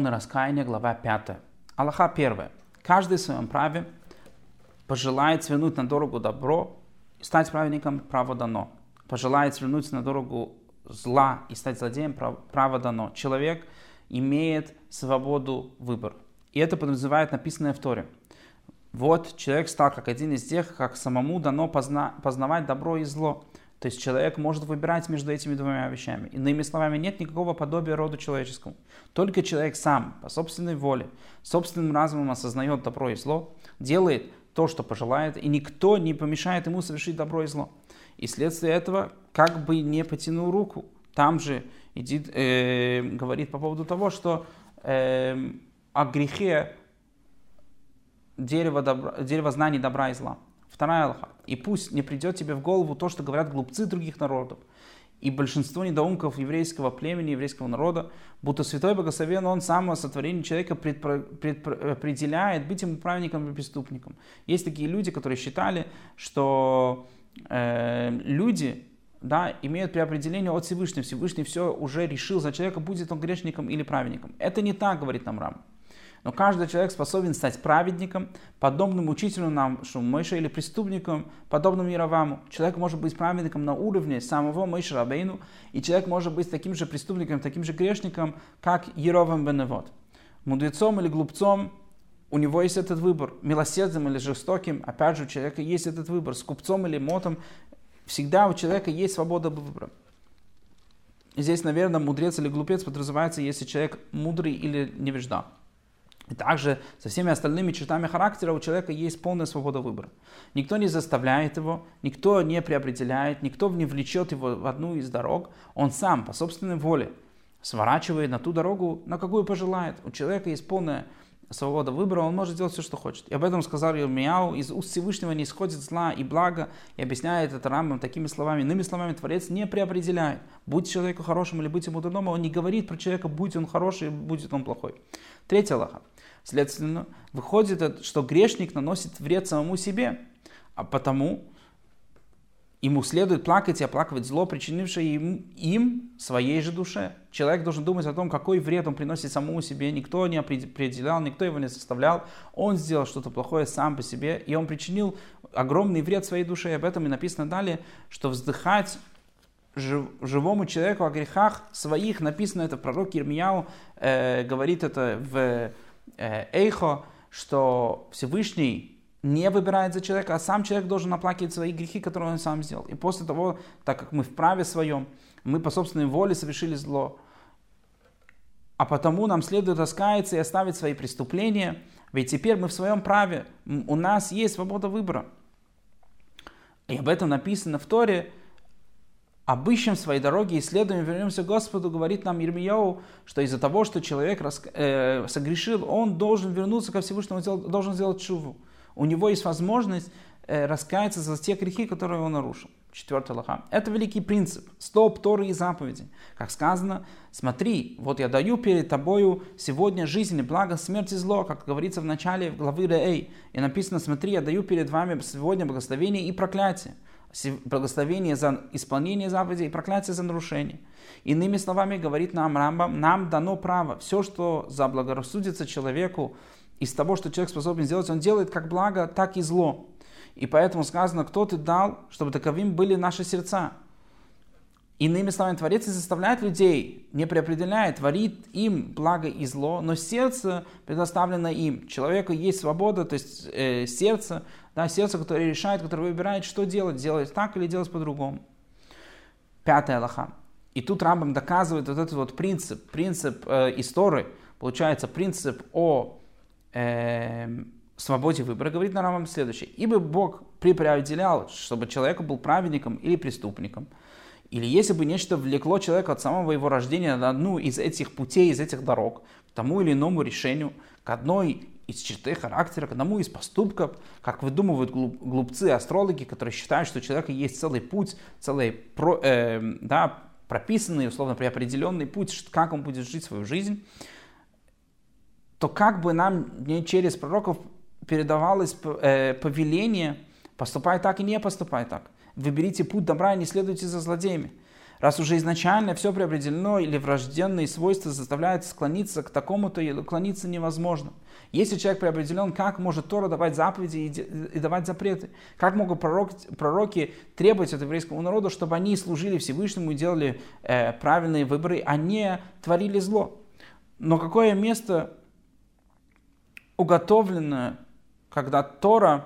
законы раскаяния, глава 5. Аллаха 1. Каждый в своем праве пожелает свернуть на дорогу добро и стать праведником, право дано. Пожелает свернуть на дорогу зла и стать злодеем, право дано. Человек имеет свободу выбора. И это подразумевает написанное в Торе. Вот человек стал как один из тех, как самому дано позна, познавать добро и зло. То есть человек может выбирать между этими двумя вещами. Иными словами, нет никакого подобия роду человеческому. Только человек сам, по собственной воле, собственным разумом осознает добро и зло, делает то, что пожелает, и никто не помешает ему совершить добро и зло. И следствие этого, как бы не потянул руку, там же идет, э, говорит по поводу того, что э, о грехе дерево, добра, дерево знаний добра и зла. Вторая Аллаха. И пусть не придет тебе в голову то, что говорят глупцы других народов. И большинство недоумков еврейского племени, еврейского народа, будто Святой Богословен, он само сотворение человека предпро, предопределяет быть ему праведником или преступником. Есть такие люди, которые считали, что э, люди да, имеют преопределение от Всевышнего. Всевышний все уже решил за человека, будет он грешником или праведником. Это не так, говорит нам Рам. Но каждый человек способен стать праведником, подобным учителю нам, что Мойша, или преступником, подобным Яроваму. Человек может быть праведником на уровне самого Мойша Рабейну, и человек может быть таким же преступником, таким же грешником, как Яровам Беневод. Мудрецом или глупцом у него есть этот выбор. Милосердным или жестоким, опять же, у человека есть этот выбор. С купцом или мотом, всегда у человека есть свобода выбора. здесь, наверное, мудрец или глупец подразумевается, если человек мудрый или невежда. И также со всеми остальными чертами характера у человека есть полная свобода выбора. Никто не заставляет его, никто не преопределяет, никто не влечет его в одну из дорог. Он сам по собственной воле сворачивает на ту дорогу, на какую пожелает. У человека есть полная свобода выбора, он может делать все, что хочет. И об этом сказал Ирмияу, из уст Всевышнего не исходит зла и благо, и объясняет это Рамбам такими словами. Иными словами, Творец не преопределяет, будь человеку хорошим или быть ему дурным, он не говорит про человека, будь он хороший, будет он плохой. Третья Аллаха. Следственно, выходит, что грешник наносит вред самому себе, а потому ему следует плакать и оплакивать зло, причинившее им, им своей же душе. Человек должен думать о том, какой вред он приносит самому себе. Никто не определял, никто его не составлял. Он сделал что-то плохое сам по себе, и он причинил огромный вред своей душе. И об этом и написано далее, что вздыхать живому человеку о грехах своих, написано это пророк Ирмияу, э, говорит это в эйхо, что Всевышний не выбирает за человека, а сам человек должен оплакивать свои грехи, которые он сам сделал. И после того, так как мы в праве своем, мы по собственной воле совершили зло, а потому нам следует раскаяться и оставить свои преступления, ведь теперь мы в своем праве, у нас есть свобода выбора. И об этом написано в Торе, обыщем свои дороги, исследуем, вернемся к Господу, говорит нам Ирмияу, что из-за того, что человек рас, э, согрешил, он должен вернуться ко Всевышнему, должен сделать чуву. У него есть возможность э, раскаяться за те грехи, которые он нарушил. Четвертый лоха. Это великий принцип. Стоп, Торы и заповеди. Как сказано, смотри, вот я даю перед тобою сегодня жизнь и благо, смерть и зло, как говорится в начале главы Реэй. И написано, смотри, я даю перед вами сегодня благословение и проклятие благословение за исполнение заповедей и проклятие за нарушение. Иными словами, говорит нам Рамбам, нам дано право. Все, что заблагорассудится человеку из того, что человек способен сделать, он делает как благо, так и зло. И поэтому сказано, кто ты дал, чтобы таковым были наши сердца. Иными словами, Творец не заставляет людей, не преопределяет, творит им благо и зло, но сердце предоставлено им. Человеку есть свобода, то есть э, сердце, да, сердце, которое решает, которое выбирает, что делать, делать так или делать по-другому. Пятая Аллаха. И тут Рамбам доказывает вот этот вот принцип, принцип э, истории, получается принцип о э, свободе выбора, говорит на Рамбам следующее. Ибо Бог припреопределял, чтобы человек был праведником или преступником – или если бы нечто влекло человека от самого его рождения на одну из этих путей, из этих дорог, к тому или иному решению, к одной из черты характера, к одному из поступков, как выдумывают глупцы, астрологи, которые считают, что у человека есть целый путь, целый про, э, да, прописанный, условно, преопределенный путь, как он будет жить свою жизнь, то как бы нам не через пророков передавалось э, повеление поступай так и не поступай так. Выберите путь добра и не следуйте за злодеями. Раз уже изначально все преопределено или врожденные свойства заставляют склониться к такому-то, и клониться невозможно. Если человек преопределен, как может Тора давать заповеди и, давать запреты? Как могут пророки, пророки требовать от еврейского народа, чтобы они служили Всевышнему и делали э, правильные выборы, а не творили зло? Но какое место уготовлено, когда Тора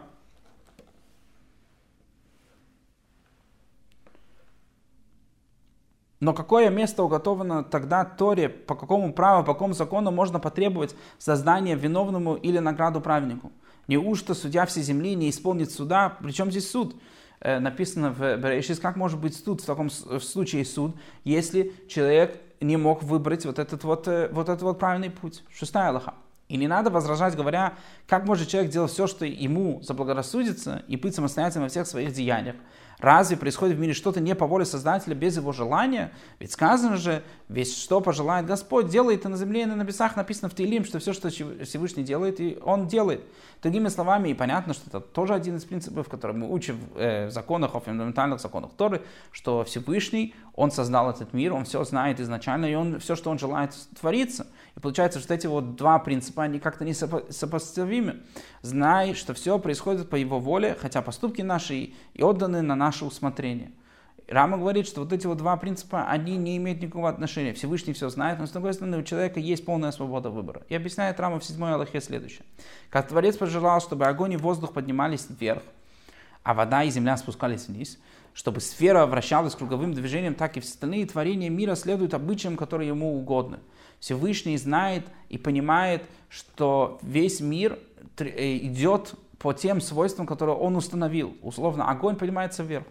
Но какое место уготовано тогда Торе, по какому праву, по какому закону можно потребовать создания виновному или награду праведнику? Неужто судья всей земли не исполнит суда? Причем здесь суд? Э, написано в Берешис, как может быть суд в таком случае суд, если человек не мог выбрать вот этот вот, э, вот этот вот правильный путь. Шестая Аллаха. И не надо возражать, говоря, как может человек делать все, что ему заблагорассудится, и быть самостоятельным во всех своих деяниях. Разве происходит в мире что-то не по воле Создателя без его желания? Ведь сказано же, весь что пожелает Господь, делает и на земле, и на небесах. Написано в Таилим, что все, что Всевышний делает, и Он делает. Другими словами, и понятно, что это тоже один из принципов, который мы учим э, в законах, о фундаментальных законах Торы, что Всевышний, Он создал этот мир, Он все знает изначально, и Он все, что Он желает, творится. И получается, что эти вот два принципа, они как-то не сопоставимы. Знай, что все происходит по Его воле, хотя поступки наши и отданы на наше усмотрение. Рама говорит, что вот эти вот два принципа, они не имеют никакого отношения. Всевышний все знает, но с другой стороны у человека есть полная свобода выбора. И объясняет Рама в 7 Аллахе следующее. Как Творец пожелал, чтобы огонь и воздух поднимались вверх, а вода и земля спускались вниз, чтобы сфера вращалась круговым движением, так и все остальные творения мира следуют обычаям, которые ему угодны. Всевышний знает и понимает, что весь мир э, идет по тем свойствам, которые он установил. Условно, огонь поднимается вверх.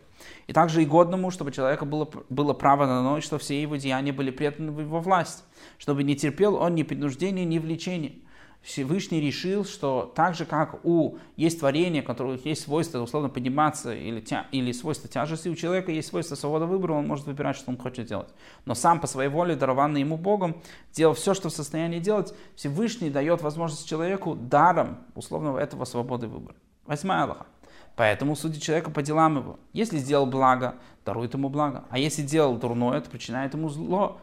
И также и годному, чтобы человеку было, было право на ночь, что все его деяния были преданы в его власть, чтобы не терпел он ни принуждения, ни влечения. Всевышний решил, что так же, как у есть творения, у которых есть свойство условно подниматься или, тя, или свойство тяжести, у человека есть свойство свободы выбора, он может выбирать, что он хочет делать. Но сам по своей воле, дарованный ему Богом, делал все, что в состоянии делать, Всевышний дает возможность человеку даром условного этого свободы выбора. Восьмая Аллаха. Поэтому судит человека по делам его. Если сделал благо, дарует ему благо. А если делал дурное, то причиняет ему зло,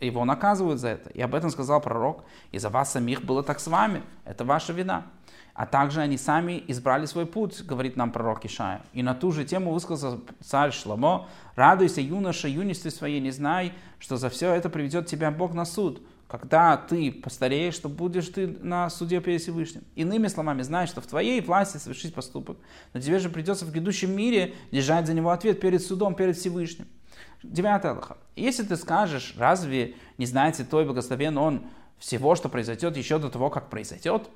его наказывают за это. И об этом сказал пророк. И за вас самих было так с вами. Это ваша вина. А также они сами избрали свой путь, говорит нам пророк Ишая. И на ту же тему высказал царь Шламо. Радуйся, юноша, юности своей, не знай, что за все это приведет тебя Бог на суд. Когда ты постареешь, что будешь ты на суде перед Всевышним. Иными словами, знай, что в твоей власти совершить поступок. Но тебе же придется в грядущем мире держать за него ответ перед судом, перед Всевышним. Девятая Аллаха. Если ты скажешь, разве не знаете той благословен он всего, что произойдет еще до того, как произойдет?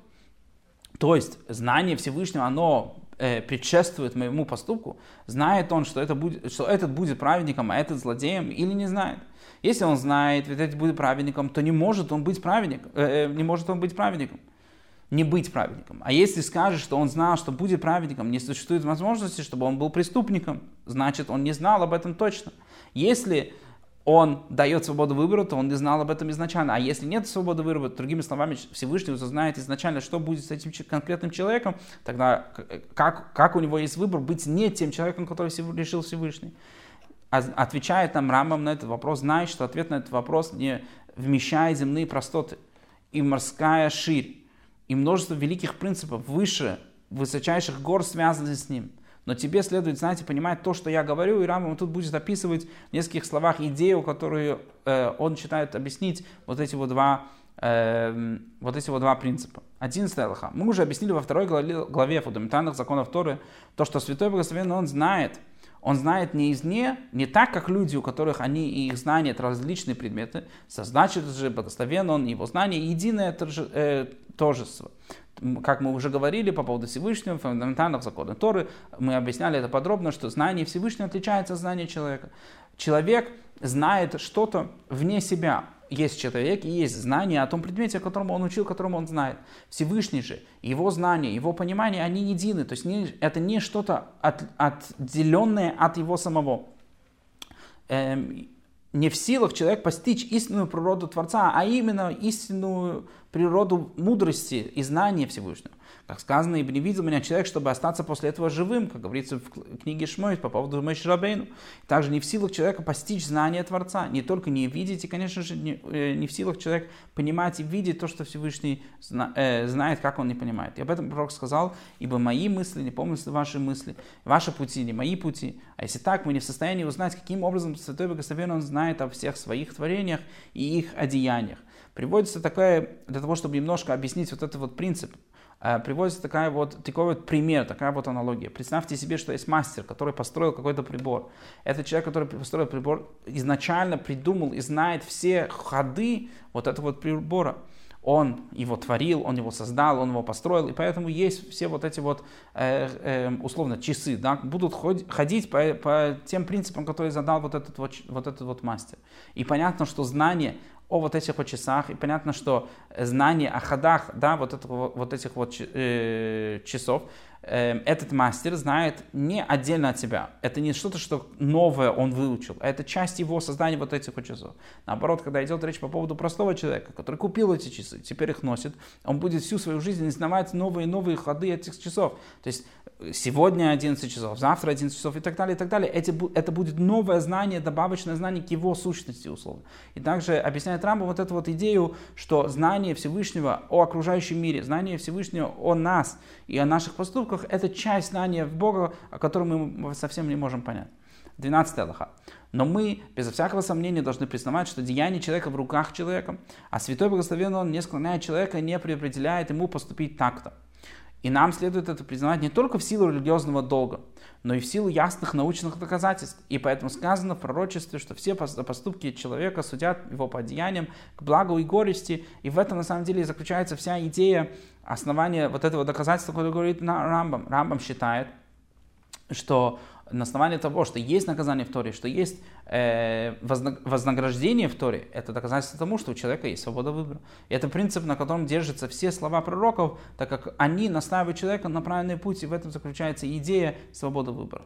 То есть знание Всевышнего, оно э, предшествует моему поступку. Знает он, что, это будет, что этот будет праведником, а этот злодеем, или не знает? Если он знает, ведь этот будет праведником, то не может он быть праведником. Э, э, не может он быть праведником не быть праведником. А если скажешь, что он знал, что будет праведником, не существует возможности, чтобы он был преступником, значит, он не знал об этом точно. Если он дает свободу выбора, то он не знал об этом изначально. А если нет свободы выбора, другими словами, Всевышний узнает изначально, что будет с этим конкретным человеком, тогда как, как у него есть выбор быть не тем человеком, который решил Всевышний. А отвечает нам Рамам на этот вопрос, зная, что ответ на этот вопрос не вмещает земные простоты и морская ширь, и множество великих принципов выше высочайших гор связаны с ним. Но тебе следует знать и понимать то, что я говорю, и Рамбам тут будет описывать в нескольких словах идею, которую э, он считает объяснить вот эти вот два, э, вот эти вот два принципа. Одиннадцатый Аллаха. Мы уже объяснили во второй главе, главе фундаментальных законов Торы, то, что Святой Благословенный, он знает, он знает не из не, так, как люди, у которых они и их знания это различные предметы. Создатель же благословен он, его знание единое торже, э, тожество как мы уже говорили по поводу Всевышнего, фундаментальных законов Торы, мы объясняли это подробно, что знание Всевышнего отличается от знания человека. Человек знает что-то вне себя. Есть человек и есть знание о том предмете, которому он учил, которому он знает. Всевышний же, его знание, его понимание, они едины. То есть не, это не что-то от, отделенное от его самого. Эм, не в силах человек постичь истинную природу Творца, а именно истинную природу мудрости и знания Всевышнего. Как сказано, ибо не видел меня человек, чтобы остаться после этого живым, как говорится в книге Шмой по поводу Мойшрабейну. Также не в силах человека постичь знание Творца. Не только не видеть, и, конечно же, не, э, не в силах человек понимать и видеть то, что Всевышний зна, э, знает, как он не понимает. И об этом пророк сказал, ибо мои мысли не помнят ваши мысли, ваши пути не мои пути. А если так, мы не в состоянии узнать, каким образом Святой Богословен он знает о всех своих творениях и их одеяниях. Приводится такое, для того, чтобы немножко объяснить вот этот вот принцип – приводится такая вот, такой вот пример, такая вот аналогия. Представьте себе, что есть мастер, который построил какой-то прибор. Этот человек, который построил прибор, изначально придумал и знает все ходы вот этого вот прибора. Он его творил, он его создал, он его построил, и поэтому есть все вот эти вот, э, э, условно, часы, да, будут ходить по, по тем принципам, которые задал вот этот вот, вот этот вот мастер. И понятно, что знание о вот этих вот часах, и понятно, что знание о ходах, да, вот, этого, вот этих вот э, часов, э, этот мастер знает не отдельно от себя. Это не что-то, что новое он выучил, а это часть его создания вот этих вот часов. Наоборот, когда идет речь по поводу простого человека, который купил эти часы, теперь их носит, он будет всю свою жизнь изнавать новые и новые ходы этих часов. То есть сегодня 11 часов, завтра 11 часов и так далее, и так далее. Эти, это будет новое знание, добавочное знание к его сущности, условно. И также объясняет Рамбо вот эту вот идею, что знание Всевышнего о окружающем мире, знание Всевышнего о нас и о наших поступках, это часть знания в Бога, о котором мы совсем не можем понять. 12 Аллаха. Но мы, без всякого сомнения, должны признавать, что деяние человека в руках человека, а Святой Благословенный Он не склоняет человека, не предопределяет ему поступить так-то. И нам следует это признавать не только в силу религиозного долга, но и в силу ясных научных доказательств. И поэтому сказано в пророчестве, что все поступки человека судят его по деяниям к благу и горести. И в этом на самом деле заключается вся идея основания вот этого доказательства, которое говорит Рамбам. Рамбам считает, что на основании того, что есть наказание в Торе, что есть э, вознаграждение в Торе, это доказательство тому, что у человека есть свобода выбора. И это принцип, на котором держатся все слова пророков, так как они настаивают человека на правильный путь, и в этом заключается идея свободы выбора.